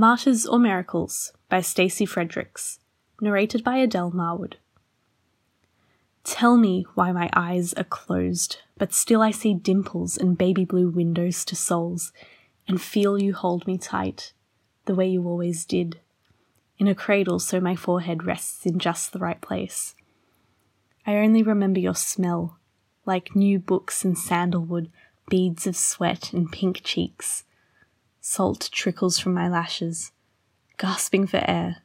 Martyrs or Miracles by Stacey Fredericks, narrated by Adele Marwood. Tell me why my eyes are closed, but still I see dimples and baby blue windows to souls, and feel you hold me tight, the way you always did, in a cradle so my forehead rests in just the right place. I only remember your smell, like new books and sandalwood, beads of sweat and pink cheeks Salt trickles from my lashes, gasping for air.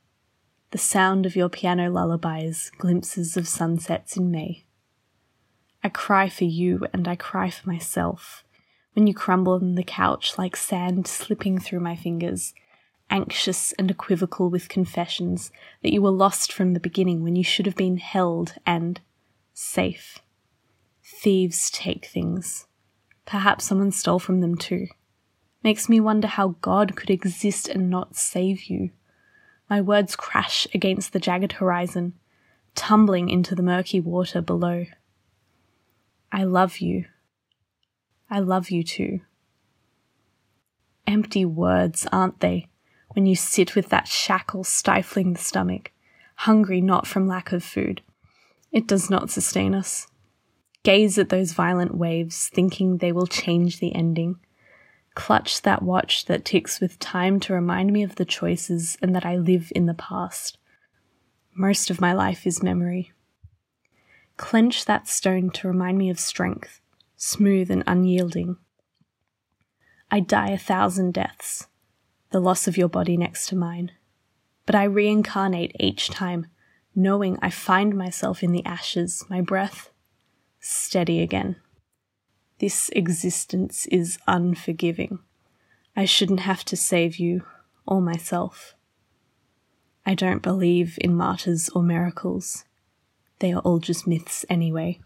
The sound of your piano lullabies, glimpses of sunsets in May. I cry for you and I cry for myself when you crumble on the couch like sand slipping through my fingers, anxious and equivocal with confessions that you were lost from the beginning when you should have been held and safe. Thieves take things. Perhaps someone stole from them too makes me wonder how God could exist and not save you. My words crash against the jagged horizon, tumbling into the murky water below. I love you. I love you too. Empty words, aren't they, when you sit with that shackle stifling the stomach, hungry not from lack of food? It does not sustain us. Gaze at those violent waves, thinking they will change the ending clutch that watch that ticks with time to remind me of the choices and that I live in the past. Most of my life is memory. Clench that stone to remind me of strength, smooth and unyielding. I die a thousand deaths, the loss of your body next to mine, but I reincarnate each time, knowing I find myself in the ashes, my breath steady again. This existence is unforgiving. I shouldn't have to save you or myself. I don't believe in martyrs or miracles. They are all just myths anyway.